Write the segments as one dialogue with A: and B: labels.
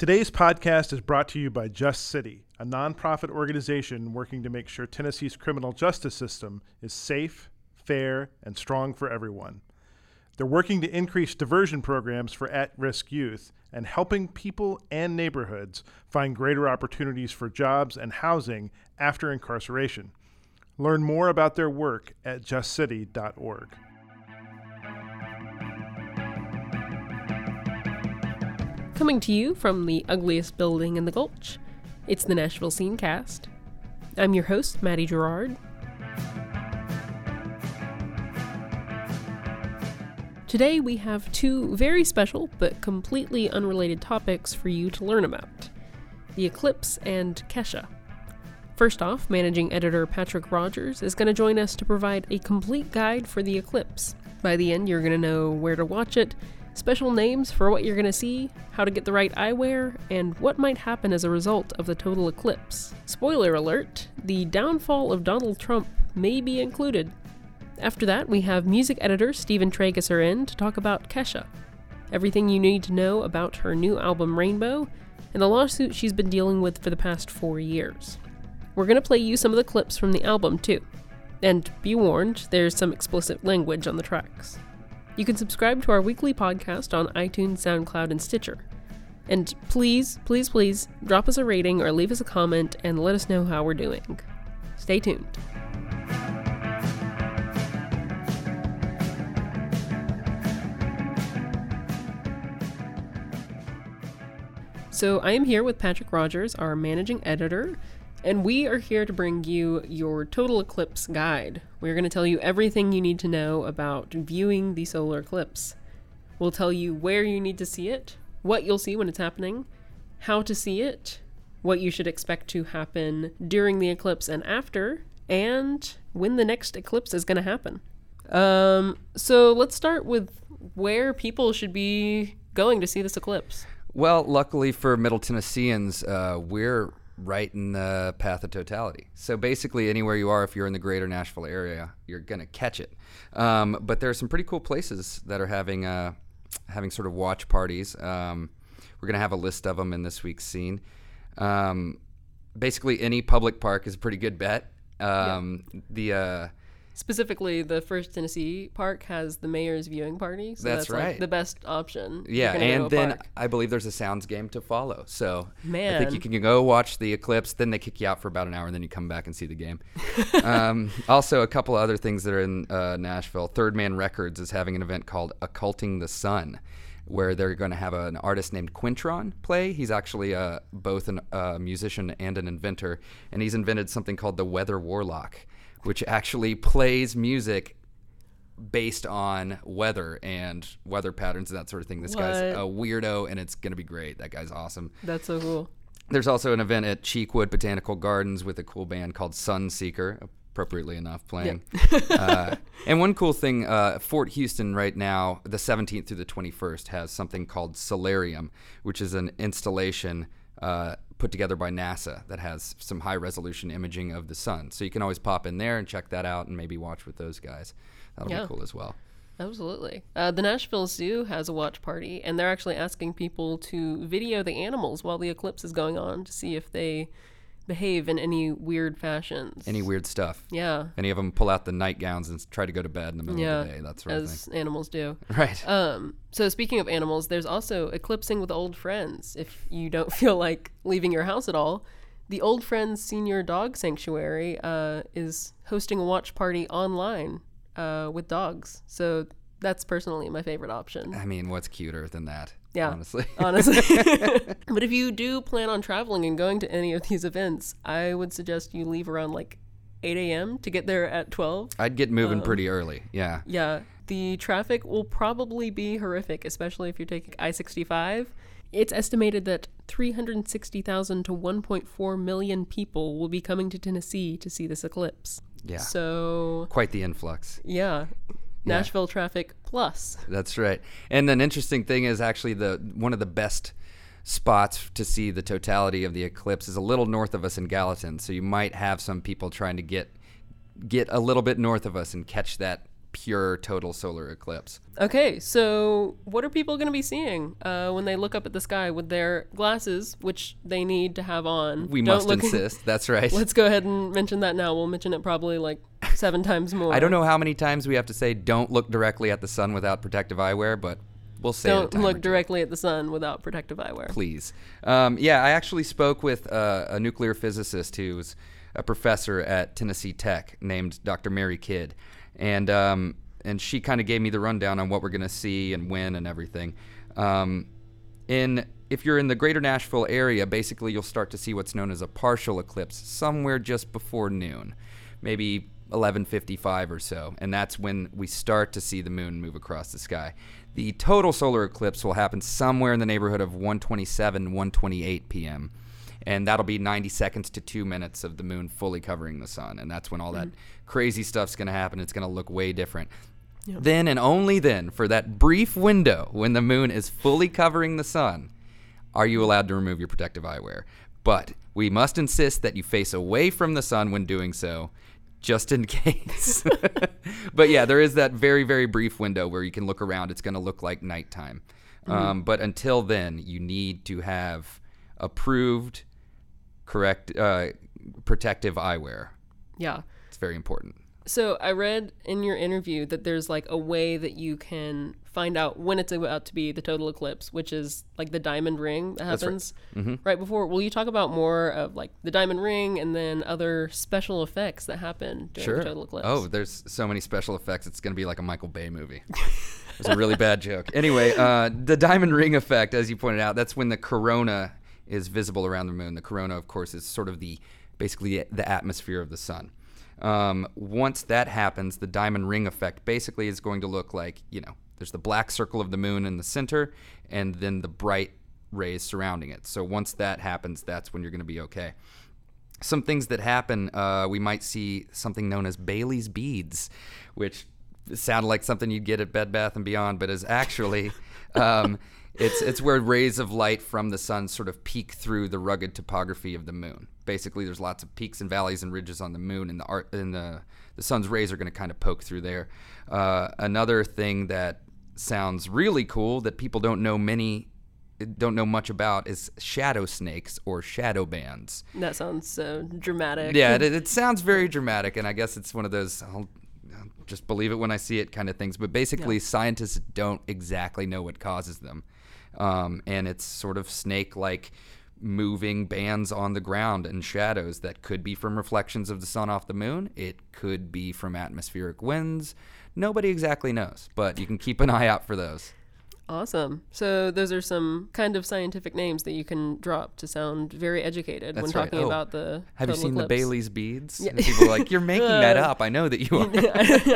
A: Today's podcast is brought to you by Just City, a nonprofit organization working to make sure Tennessee's criminal justice system is safe, fair, and strong for everyone. They're working to increase diversion programs for at risk youth and helping people and neighborhoods find greater opportunities for jobs and housing after incarceration. Learn more about their work at justcity.org.
B: Coming to you from the ugliest building in the Gulch, it's the Nashville Scenecast. I'm your host, Maddie Gerard. Today we have two very special but completely unrelated topics for you to learn about the eclipse and Kesha. First off, managing editor Patrick Rogers is going to join us to provide a complete guide for the eclipse. By the end, you're going to know where to watch it, special names for what you're going to see, how to get the right eyewear, and what might happen as a result of the total eclipse. Spoiler alert the downfall of Donald Trump may be included. After that, we have music editor Stephen Trageser in to talk about Kesha, everything you need to know about her new album Rainbow, and the lawsuit she's been dealing with for the past four years. We're going to play you some of the clips from the album, too. And be warned, there's some explicit language on the tracks. You can subscribe to our weekly podcast on iTunes, SoundCloud, and Stitcher. And please, please, please drop us a rating or leave us a comment and let us know how we're doing. Stay tuned. So, I am here with Patrick Rogers, our managing editor, and we are here to bring you your total eclipse guide. We're going to tell you everything you need to know about viewing the solar eclipse. We'll tell you where you need to see it, what you'll see when it's happening, how to see it, what you should expect to happen during the eclipse and after, and when the next eclipse is going to happen. Um, so let's start with where people should be going to see this eclipse.
C: Well, luckily for Middle Tennesseans, uh, we're right in the path of totality. So basically, anywhere you are, if you're in the greater Nashville area, you're gonna catch it. Um, but there are some pretty cool places that are having uh, having sort of watch parties. Um, we're gonna have a list of them in this week's scene. Um, basically, any public park is a pretty good bet. Um, The uh,
B: Specifically, the First Tennessee Park has the mayor's viewing party. So
C: That's
B: that's, like, the best option.
C: Yeah,
B: you're gonna go to
C: and then
B: park.
C: I believe there's a sounds game to follow. So I think you can go watch the eclipse, then they kick you out for about an hour, and then you come back and see the game. um, also, a couple other things that are in uh, Nashville. Third Man Records is having an event called Occulting the Sun, where they're going to have an artist named Quintron play. He's actually uh, both a uh, musician and an inventor, and he's invented something called the Weather Warlock, which actually plays music based on weather and weather patterns and that sort of thing. This guy's a weirdo, and it's going to be great. That guy's awesome.
B: That's so cool.
C: There's also an event at Cheekwood Botanical Gardens with a cool band called Sunseeker, appropriately enough, playing. uh, and one cool thing, uh, Fort Houston right now, the 17th through the 21st, has something called Solarium, which is an installation uh, put together by NASA that has some high resolution imaging of the sun. So you can always pop in there and check that out and maybe watch with those guys. That'll
B: Yeah.
C: be cool as well.
B: Absolutely. Uh, the Nashville Zoo has a watch party, and they're actually asking people to video the animals while the eclipse is going on to see if they behave in any weird fashions.
C: Any weird stuff.
B: Yeah.
C: Any of them pull out the nightgowns and try to go to bed in the middle
B: Yeah.
C: of the day. That sort of
B: As animals do.
C: Right.
B: Um, so speaking of animals, there's also eclipsing with old friends. If you don't feel like leaving your house at all, the Old Friends Senior Dog Sanctuary uh, is hosting a watch party online uh, with dogs. So that's personally my favorite option.
C: I mean, what's cuter than that?
B: Yeah.
C: Honestly.
B: honestly. but if you do plan on traveling and going to any of these events, I would suggest you leave around like 8 a.m. to get there at 12.
C: I'd get moving
B: Um,
C: pretty early. Yeah.
B: Yeah, the traffic will probably be horrific, especially if you're taking I 65. It's estimated that 360,000 to 1.4 million people will be coming to Tennessee to see this eclipse.
C: Yeah.
B: So,
C: Quite the influx.
B: yeah, Nashville traffic plus.
C: That's right. And an interesting thing is actually the one of the best spots to see the totality of the eclipse is a little north of us in Gallatin. So you might have some people trying to get get a little bit north of us and catch that pure total solar eclipse.
B: Okay, so what are people going to be seeing uh, when they look up at the sky with their glasses, which they need to have on?
C: We
B: Don't
C: must insist. That's right.
B: Let's go ahead and mention that now. We'll mention it probably like seven times more.
C: I don't know how many times we have to say don't look directly at the sun without protective eyewear, but we'll say it a
B: Don't look directly at the sun without protective eyewear.
C: please. Um, yeah, I actually spoke with uh, a nuclear physicist who's a professor at Tennessee Tech named Dr. Mary Kidd, and um, and she kind of gave me the rundown on what we're gonna see and when and everything. Um, in if you're in the greater Nashville area, basically you'll start to see what's known as a partial eclipse somewhere just before noon, maybe 11:55 or so, and that's when we start to see the moon move across the sky. The total solar eclipse will happen somewhere in the neighborhood of 127, 128 p.m. And that'll be 90 seconds to two minutes of the moon fully covering the sun. And that's when all that crazy stuff's going to happen. It's going to look way different. Then and only then, for that brief window when the moon is fully covering the sun, are you allowed to remove your protective eyewear. But we must insist that you face away from the sun when doing so, just in case. but yeah, there is that very, very brief window where you can look around. It's going to look like nighttime. Um, but until then, you need to have approved, correct, uh, protective eyewear.
B: Yeah.
C: It's very important.
B: So I read in your interview that there's like a way that you can find out when it's about to be the total eclipse, which is like the diamond ring that
C: That's right.
B: happens right. before. Will you talk about more of like the diamond ring and then other special effects that happen during the total eclipse?
C: Oh, there's so many special effects. It's going to be like a Michael Bay movie. It's a really bad joke. Anyway, uh, the diamond ring effect, as you pointed out, that's when the corona is visible around the moon. The corona, of course, is sort of the basically the atmosphere of the sun. Um, once that happens, the diamond ring effect basically is going to look like you know, there's the black circle of the moon in the center, and then the bright rays surrounding it. So once that happens, that's when you're going to be okay some things that happen, uh, we might see something known as Baily's beads, which sound like something you'd get at Bed Bath and Beyond, but is actually um, it's it's where rays of light from the sun sort of peek through the rugged topography of the moon. Basically, there's lots of peaks and valleys and ridges on the moon, and the art and the the sun's rays are going to kind of poke through there. Uh, another thing that sounds really cool that people don't know many don't know much about is shadow snakes or shadow bands.
B: That sounds so dramatic.
C: Yeah, it, it sounds very dramatic, and I guess it's one of those I'll, I'll just believe it when I see it kind of things. But basically, scientists don't exactly know what causes them, um, and it's sort of snake-like moving bands on the ground and shadows that could be from reflections of the sun off the moon. It could be from atmospheric winds. Nobody exactly knows, but you can keep an eye out for those.
B: Awesome. So those are some kind of scientific names that you can drop to sound very educated when
C: right.
B: talking
C: Oh,
B: about the.
C: Have you seen the. Baily's beads? And people are like, "You're making that
B: Uh,
C: up." I know that you are.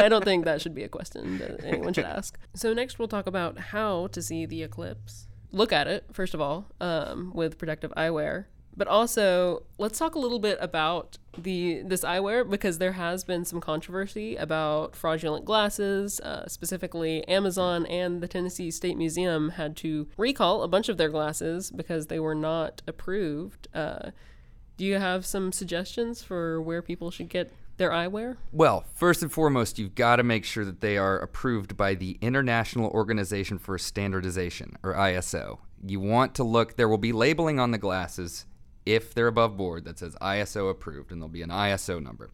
B: I don't think that should be a question that anyone should ask. So next we'll talk about how to see the eclipse. Look at it first of all um, with protective eyewear, but also let's talk a little bit about the this eyewear because there has been some controversy about fraudulent glasses. Uh, specifically, Amazon and the Tennessee State Museum had to recall a bunch of their glasses because they were not approved. Uh, do you have some suggestions for where people should get their eyewear?
C: Well, first and foremost, you've got to make sure that they are approved by the International Organization for Standardization, or ISO. You want to look, there will be labeling on the glasses if they're above board that says ISO approved, and there'll be an ISO number.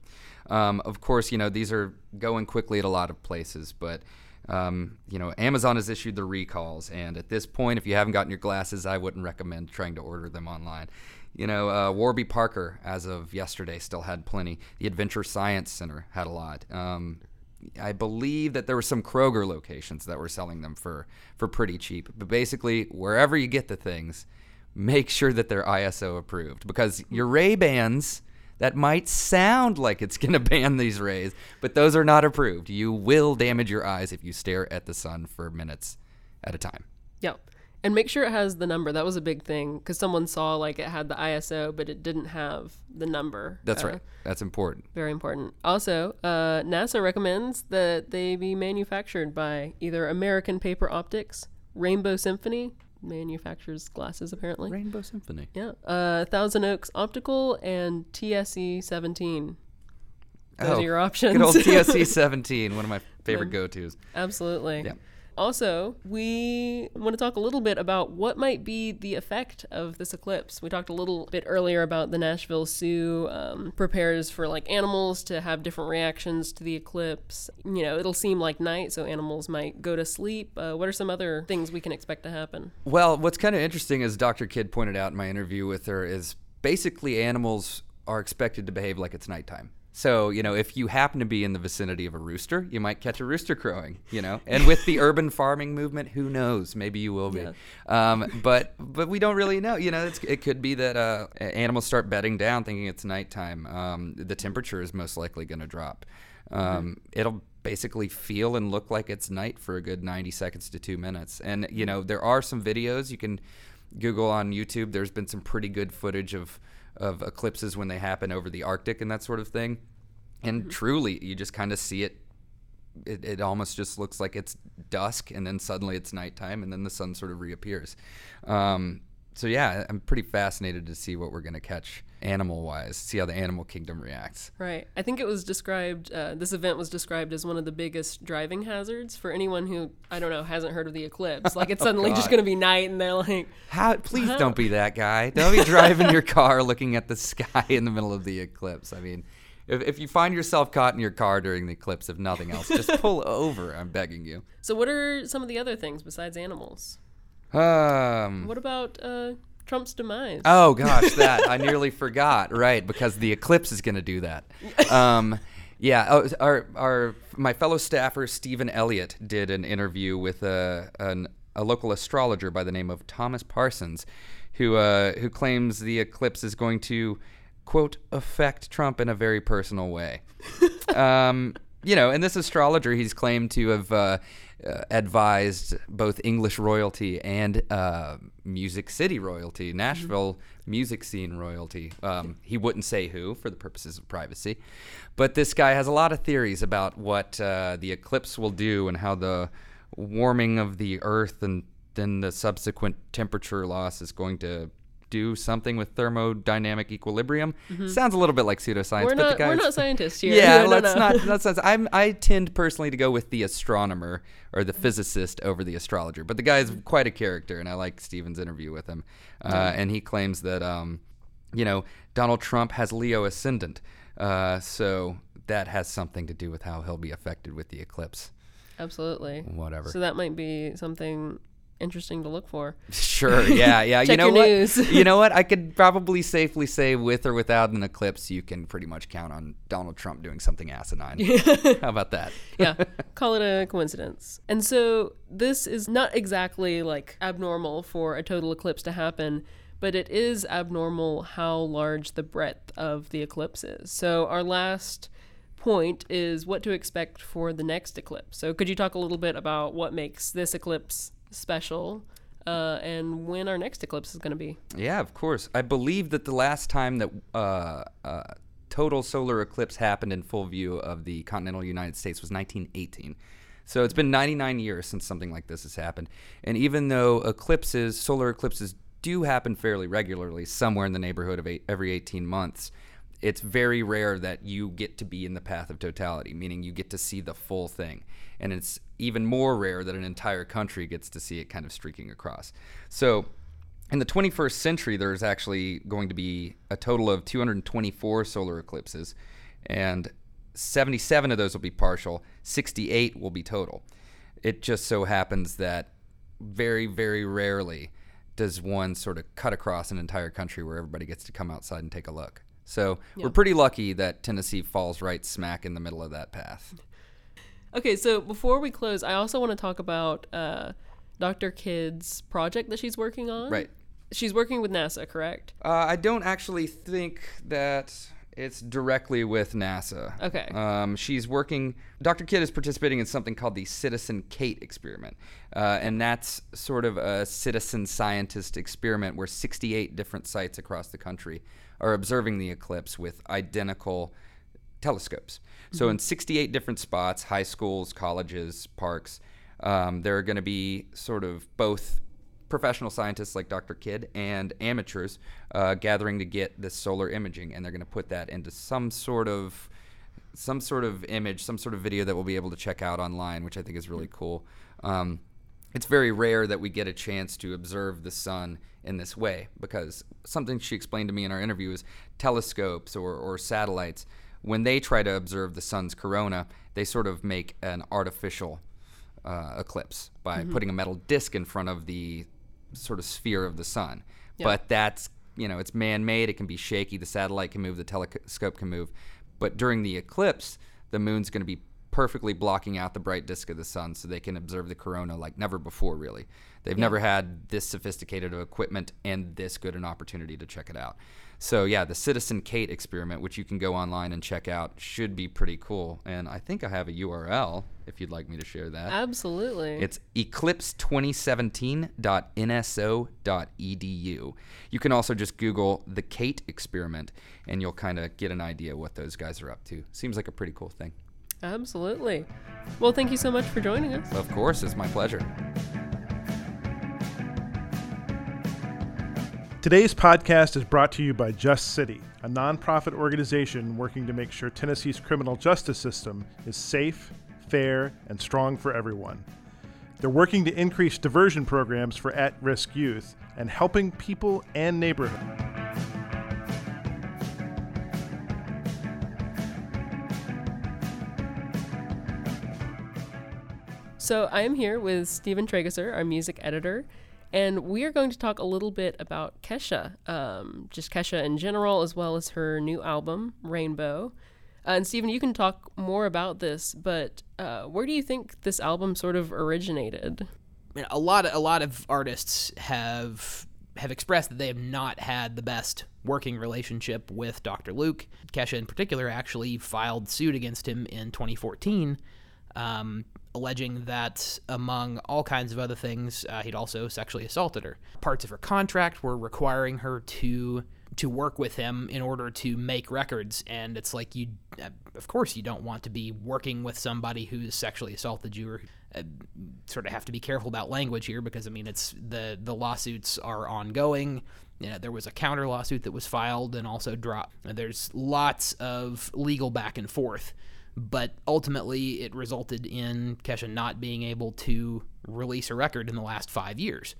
C: Um, of course, you know, these are going quickly at a lot of places, but. Um, you know, Amazon has issued the recalls, and at this point, if you haven't gotten your glasses, I wouldn't recommend trying to order them online. You know, uh, Warby Parker, as of yesterday, still had plenty. The Adventure Science Center had a lot. Um, I believe that there were some Kroger locations that were selling them for for pretty cheap. But basically, wherever you get the things, make sure that they're ISO approved because your Ray Bans that might sound like it's going to ban these rays, but those are not approved. You will damage your eyes if you stare at the sun for minutes at a time.
B: Yeah. And make sure it has the number. That was a big thing because someone saw like it had the ISO, but it didn't have the number.
C: That's
B: Uh,
C: right. That's important.
B: Very important. Also, uh, NASA recommends that they be manufactured by either American Paper Optics, Rainbow Symphony, manufactures glasses apparently.
C: Rainbow Symphony.
B: Yeah. Uh, Thousand Oaks Optical and TSE 17. Those are your options.
C: Good old TSE 17, one of my favorite go-tos.
B: Absolutely.
C: Yeah.
B: Also, we want to talk a little bit about what might be the effect of this eclipse. We talked a little bit earlier about the Nashville Zoo um, prepares for like animals to have different reactions to the eclipse. You know, it'll seem like night, so animals might go to sleep. Uh, what are some other things we can expect to happen?
C: Well, what's kind of interesting, as Dr. Kidd pointed out in my interview with her, is basically animals are expected to behave like it's nighttime. So, you know, if you happen to be in the vicinity of a rooster, you might catch a rooster crowing, you know. And with the urban farming movement, who knows? Maybe you will be.
B: Yeah.
C: Um, but but we don't really know. You know, it's, it could be that uh, animals start bedding down thinking it's nighttime. Um, the temperature is most likely going to drop. Um, It'll basically feel and look like it's night for a good 90 seconds to two minutes. And, you know, there are some videos you can Google on YouTube. There's been some pretty good footage of of eclipses when they happen over the Arctic and that sort of thing. And truly, you just kind of see it, it. It almost just looks like it's dusk, and then suddenly it's nighttime, and then the sun sort of reappears. Um, so yeah, I'm pretty fascinated to see what we're gonna catch animal-wise. See how the animal kingdom reacts.
B: Right. I think it was described, uh, this event was described as one of the biggest driving hazards for anyone who, I don't know, hasn't heard of the eclipse. Like it's suddenly just going to be night and they're like,
C: How? Please don't be that guy. Don't be driving your car looking at the sky in the middle of the eclipse. I mean, if, if you find yourself caught in your car during the eclipse, if nothing else, just pull over. I'm begging you.
B: so what are some of the other things besides animals?
C: Um.
B: What about uh, Trump's demise?
C: Oh gosh, that I nearly forgot. Right, because the eclipse is going to do that. Um, yeah. Oh, our our my fellow staffer Stephen Elliott did an interview with a an, a local astrologer by the name of Thomas Parsons, who uh, who claims the eclipse is going to quote affect Trump in a very personal way. um, you know, and this astrologer, he's claimed to have uh, uh, advised both English royalty and uh, Music City royalty, Nashville music scene royalty. Um, he wouldn't say who for the purposes of privacy, but this guy has a lot of theories about what uh, the eclipse will do and how the warming of the Earth and then the subsequent temperature loss is going to do something with thermodynamic equilibrium. Sounds a little bit like pseudoscience,
B: we're
C: but
B: not
C: the guys
B: we're not scientists here.
C: yeah,
B: No, no,
C: let's
B: no.
C: not. Let's not. I'm. I tend personally to go with the astronomer or the physicist over the astrologer. But the guy is quite a character, and I like Stephen's interview with him. Uh, and he claims that, um, you know, Donald Trump has Leo ascendant, uh, so that has something to do with how he'll be affected with the eclipse.
B: Absolutely.
C: Whatever.
B: So that might be something interesting to look for.
C: Sure. Yeah. Yeah. you know what?
B: news.
C: you know what? I could probably safely say, with or without an eclipse, you can pretty much count on Donald Trump doing something asinine. How about that?
B: yeah, call it a coincidence. And so this is not exactly like abnormal for a total eclipse to happen, but it is abnormal how large the breadth of the eclipse is. So our last point is what to expect for the next eclipse. So could you talk a little bit about what makes this eclipse special? Uh, and when our next eclipse is going to be.
C: Yeah, of course. I believe that the last time that uh, uh, total solar eclipse happened in full view of the continental United States was 1918. So it's been 99 years since something like this has happened. And even though eclipses, solar eclipses, do happen fairly regularly, somewhere in the neighborhood of eight, every 18 months, it's very rare that you get to be in the path of totality, meaning you get to see the full thing. And it's even more rare that an entire country gets to see it kind of streaking across. So in the 21st century, there's actually going to be a total of 224 solar eclipses, and 77 of those will be partial, 68 will be total. It just so happens that very, very rarely does one sort of cut across an entire country where everybody gets to come outside and take a look. So we're pretty lucky that Tennessee falls right smack in the middle of that path.
B: Okay, so before we close, I also want to talk about uh, Dr. Kidd's project that she's working on.
C: Right.
B: She's working with NASA, correct?
C: Uh, I don't actually think that it's directly with NASA.
B: Okay.
C: Um, she's working. Dr. Kidd is participating in something called the Citizen CATE experiment, uh, and that's sort of a citizen scientist experiment where 68 different sites across the country are observing the eclipse with identical telescopes. So in 68 different spots, high schools, colleges, parks, um, there are going to be sort of both professional scientists like Dr. Kidd and amateurs uh, gathering to get this solar imaging, and they're going to put that into some sort of some sort of image, some sort of video that we'll be able to check out online, which I think is really cool. Um, it's very rare that we get a chance to observe the sun in this way because something she explained to me in our interview is telescopes or, or satellites, when they try to observe the sun's corona, they sort of make an artificial uh, eclipse by
B: Mm-hmm.
C: putting a metal disc in front of the sort of sphere of the sun.
B: Yeah.
C: But that's, you know, it's man made, it can be shaky, the satellite can move, the telescope can move. But during the eclipse, the moon's going to be perfectly blocking out the bright disk of the sun so they can observe the corona like never before, really. They've never had this sophisticated of equipment and this good an opportunity to check it out. So, yeah, the Citizen CATE experiment, which you can go online and check out, should be pretty cool. And I think I have a URL if you'd like me to share that.
B: Absolutely.
C: It's eclipse2017.nso.edu. You can also just Google the CATE experiment and you'll kind of get an idea what those guys are up to. Seems like a pretty cool thing.
B: Absolutely. Well, thank you so much for joining us.
C: Of course, it's my pleasure.
A: Today's podcast is brought to you by Just City, a nonprofit organization working to make sure Tennessee's criminal justice system is safe, fair, and strong for everyone. They're working to increase diversion programs for at risk youth and helping people and neighborhoods.
B: So I am here with Stephen Trageser, our music editor, and we are going to talk a little bit about Kesha, um, just Kesha in general, as well as her new album, Rainbow. Uh, and Stephen, you can talk more about this, but uh, where do you think this album sort of originated?
D: I mean, a lot of a lot of artists have have expressed that they have not had the best working relationship with Dr. Luke. Kesha, in particular, actually filed suit against him in 2014, um, alleging that among all kinds of other things, uh, he'd also sexually assaulted her. Parts of her contract were requiring her to to work with him in order to make records and it's like you uh, of course you don't want to be working with somebody who's sexually assaulted you or uh, sort of have to be careful about language here because I mean it's the the lawsuits are ongoing. You know, there was a counter lawsuit that was filed and also dropped. There's lots of legal back and forth, but ultimately it resulted in Kesha not being able to release a record in the last five years.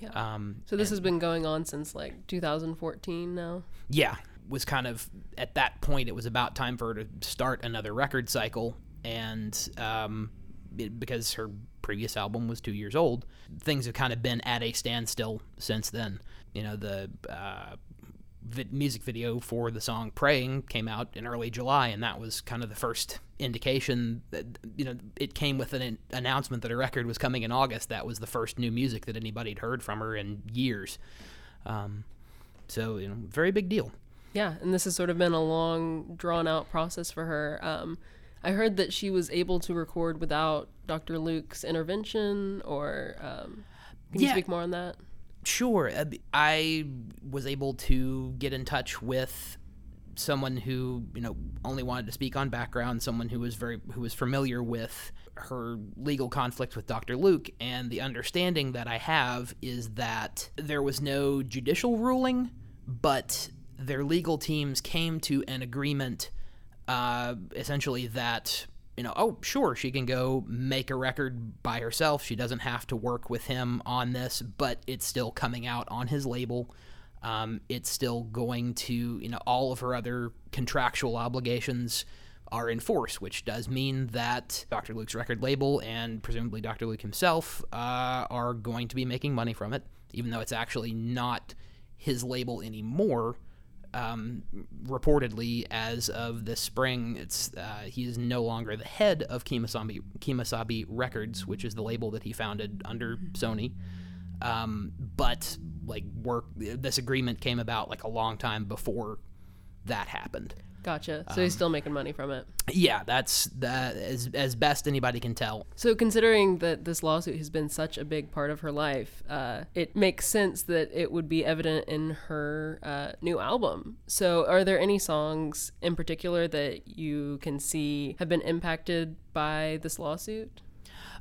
B: Yeah.
D: Um,
B: So this has been going on since like 2014 now.
D: yeah, was kind of at that point it was about time for her to start another record cycle, and um, it, because her previous album was two years old, things have kind of been at a standstill since then. You know, the uh, music video for the song "Praying" came out in early July, and that was kind of the first indication that you know it came with an an announcement that a record was coming in August. That was the first new music that anybody had heard from her in years. Um, so you know, very big deal.
B: Yeah, and this has sort of been a long, drawn out process for her. Um, I heard that she was able to record without Dr. Luke's intervention, or um, can you
D: Yeah.
B: speak more on that?
D: Sure. uh, I was able to get in touch with someone who, you know, only wanted to speak on background, someone who was very who was familiar with her legal conflict with Dr. Luke, and the understanding that I have is that there was no judicial ruling, but their legal teams came to an agreement uh, essentially that you know oh sure she can go make a record by herself. She doesn't have to work with him on this but it's still coming out on his label. Um, it's still going to you know all of her other contractual obligations are in force which does mean that dr luke's record label and presumably dr luke himself uh, are going to be making money from it even though it's actually not his label anymore um, reportedly as of this spring, it's uh, he is no longer the head of Kemosabe Kemosabe Records, which is the label that he founded under Sony. Um, but like work, this agreement came about like a long time before that happened.
B: Gotcha. So he's still making money from it.
D: Yeah, that's that as as best anybody can tell.
B: So, considering that this lawsuit has been such a big part of her life, uh, it makes sense that it would be evident in her uh, new album. So, are there any songs in particular that you can see have been impacted by this lawsuit?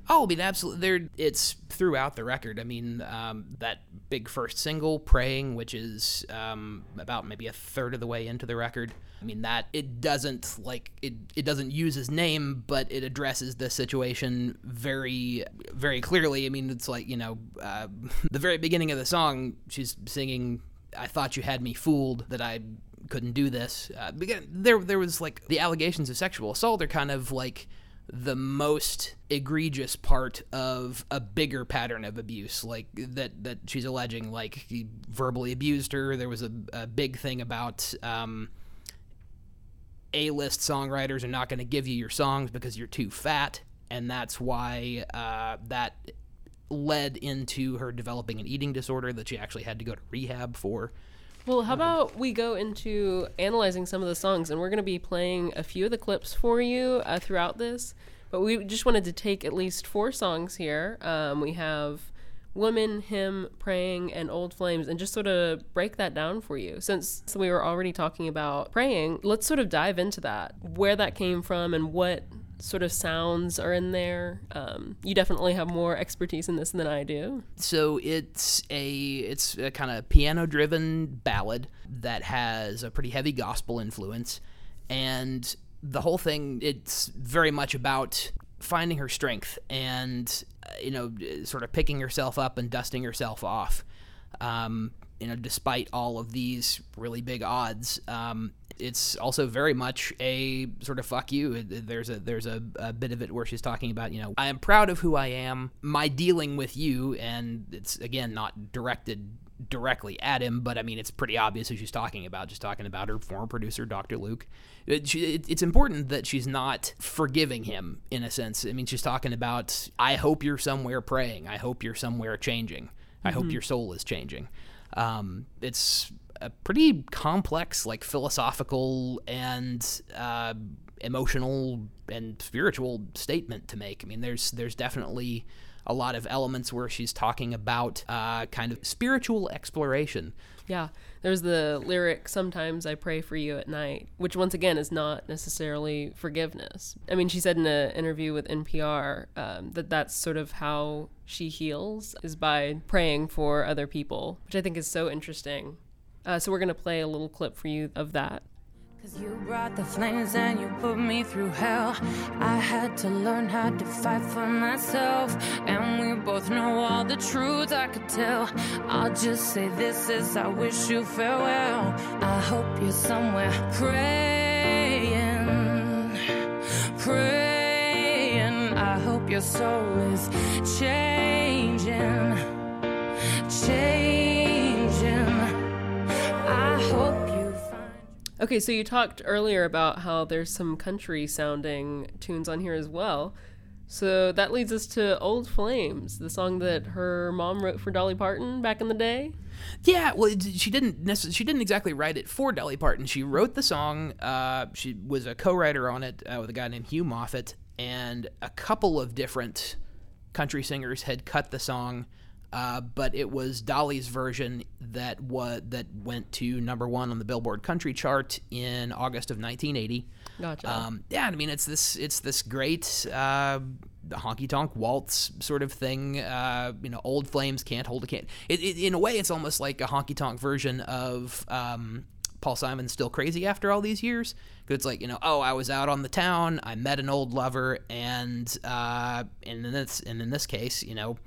D: Oh, I mean, absolutely. There, it's throughout the record. I mean, um, that big first single, "Praying," which is um, about maybe a third of the way into the record. I mean, that it doesn't like it. It doesn't use his name, but it addresses the situation very, very clearly. I mean, it's like you know, uh, the very beginning of the song, she's singing, "I thought you had me fooled," that I couldn't do this. Uh, there, there was like the allegations of sexual assault are kind of like the most egregious part of a bigger pattern of abuse like that that she's alleging like he verbally abused her. There was a, a big thing about um, a-list songwriters are not going to give you your songs because you're too fat and that's why uh, that led into her developing an eating disorder that she actually had to go to rehab for
B: well, how about we go into analyzing some of the songs, and we're going to be playing a few of the clips for you uh, throughout this. But we just wanted to take at least four songs here. Um, we have Woman, Hymn, Praying, and Old Flames, and just sort of break that down for you. Since we were already talking about praying, let's sort of dive into that, where that came from, and what sort of sounds are in there. Um, you definitely have more expertise in this than I do.
D: So it's a it's a kind of piano driven ballad that has a pretty heavy gospel influence, and the whole thing it's very much about finding her strength and uh, you know sort of picking herself up and dusting herself off. Um, you know, despite all of these really big odds, um, it's also very much a sort of fuck you. There's a there's a, a, bit of it where she's talking about you know I am proud of who I am. My dealing with you, and it's again not directed directly at him, but I mean it's pretty obvious who she's talking about. Just talking about her former producer, Dr. Luke. It, she, it, it's important that she's not forgiving him in a sense. I mean she's talking about I hope you're somewhere praying. I hope you're somewhere changing. I mm-hmm. hope your soul is changing. Um, it's a pretty complex, like philosophical and uh, emotional and spiritual statement to make. I mean, there's there's definitely a lot of elements where she's talking about uh, kind of spiritual exploration.
B: Yeah, there's the lyric, Sometimes I pray for you at night, which once again is not necessarily forgiveness. I mean, she said in an interview with NPR um, that that's sort of how she heals, is by praying for other people, which I think is so interesting. Uh, so we're going to play a little clip for you of that.
E: Cause you brought the flames and you put me through hell. I had to learn how to fight for myself. And we both know all the truths I could tell. I'll just say this as I wish you farewell. I hope you're somewhere praying, praying. I hope your soul is changing, changing.
B: Okay, so you talked earlier about how there's some country sounding tunes on here as well. So that leads us to Old Flames, the song that her mom wrote for Dolly Parton back in the day.
D: Yeah, well, she didn't necessarily, she didn't exactly write it for Dolly Parton. She wrote the song. Uh, she was a co-writer on it uh, with a guy named Hugh Moffatt, and a couple of different country singers had cut the song uh, but it was Dolly's version that was that went to number one on the Billboard Country chart in August of 1980.
B: Gotcha. Um,
D: yeah, I mean it's this it's this great uh, honky tonk waltz sort of thing. Uh, you know, old flames can't hold a can. It, it, in a way, it's almost like a honky tonk version of. Um, Paul Simon's still crazy after all these years. Because it's like you know, oh, I was out on the town, I met an old lover, and uh, and in this and in this case, you know,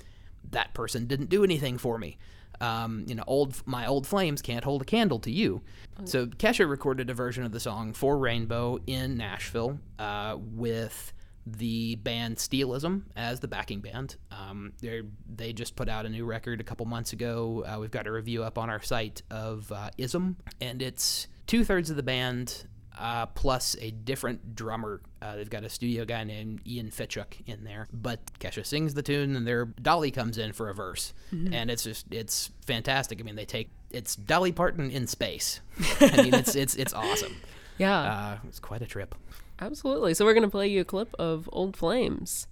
D: that person didn't do anything for me. Um, you know, old my old flames can't hold a candle to you. So Kesha recorded a version of the song for Rainbow in Nashville uh, with the band Steelism as the backing band. Um, they just put out a new record a couple months ago. Uh, we've got a review up on our site of uh, Ism, and it's two thirds of the band uh, plus a different drummer. Uh, they've got a studio guy named Ian Fitchuk in there. But Kesha sings the tune, and their Dolly comes in for a verse, mm-hmm. and it's just it's fantastic. I mean, they take it's Dolly Parton in space. I mean, it's it's it's awesome.
B: Yeah,
D: uh, it's quite a trip.
B: Absolutely. So we're gonna play you a clip of Old Flames.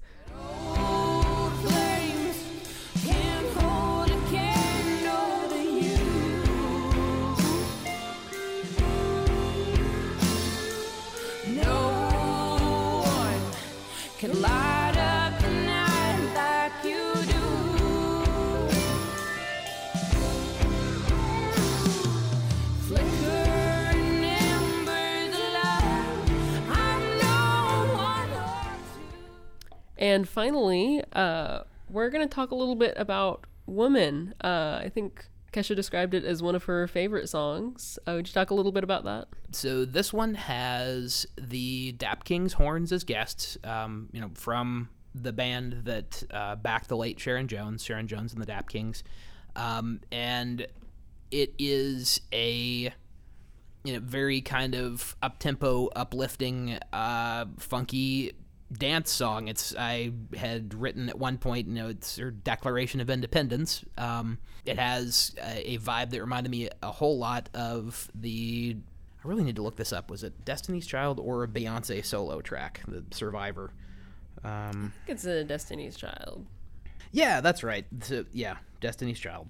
B: And finally, uh, we're going to talk a little bit about Woman. Uh, I think Kesha described it as one of her favorite songs. Uh, would you talk a little bit about that?
D: So this one has the Dap Kings horns as guests, um, you know, from the band that uh, backed the late Sharon Jones, Sharon Jones and the Dap Kings, um, and it is a you know very kind of up tempo, uplifting, uh, funky dance song. It's I had written at one point, you know, it's her Declaration of Independence. Um, it has a, a, vibe that reminded me a whole lot of the. I really need to look this up. Was it Destiny's Child or a Beyonce solo track, the Survivor?
B: Um, it's a Destiny's Child.
D: Yeah, that's right. So, yeah, Destiny's Child.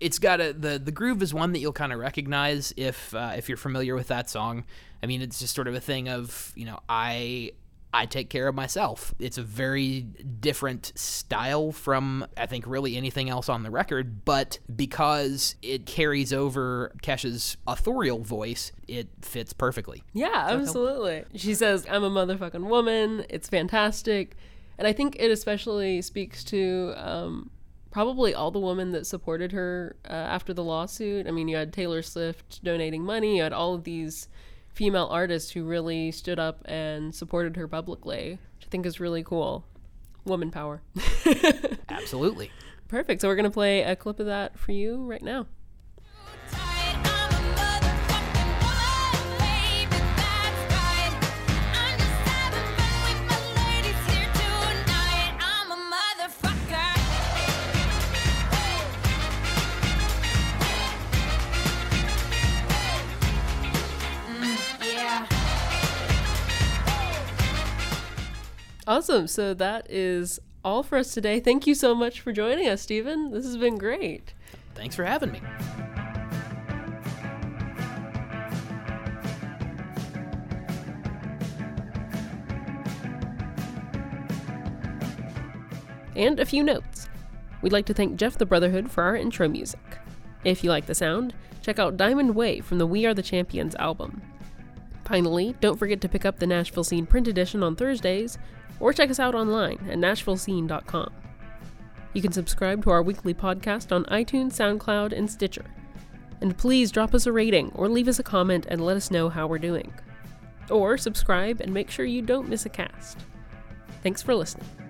D: It's got a the the groove is one that you'll kind of recognize if uh, if you're familiar with that song. I mean, it's just sort of a thing of you know I I take care of myself. It's a very different style from, I think, really anything else on the record, but because it carries over Kesha's authorial voice, it fits perfectly.
B: Yeah, absolutely. She says, I'm a motherfucking woman. It's fantastic. And I think it especially speaks to um, probably all the women that supported her uh, after the lawsuit. I mean, you had Taylor Swift donating money, you had all of these female artist who really stood up and supported her publicly, which I think is really cool. Woman power.
D: Absolutely.
B: Perfect. So we're going to play a clip of that for you right now. Awesome. So that is all for us today. Thank you so much for joining us, Stephen. This has been great.
D: Thanks for having me.
B: And a few notes. We'd like to thank Jeff the Brotherhood for our intro music. If you like the sound, check out Diamond Way from the We Are the Champions album. Finally, don't forget to pick up the Nashville Scene print edition on Thursdays, or check us out online at nashvillescene.com. You can subscribe to our weekly podcast on iTunes, SoundCloud, and Stitcher. And please drop us a rating or leave us a comment and let us know how we're doing. Or subscribe and make sure you don't miss a cast. Thanks for listening.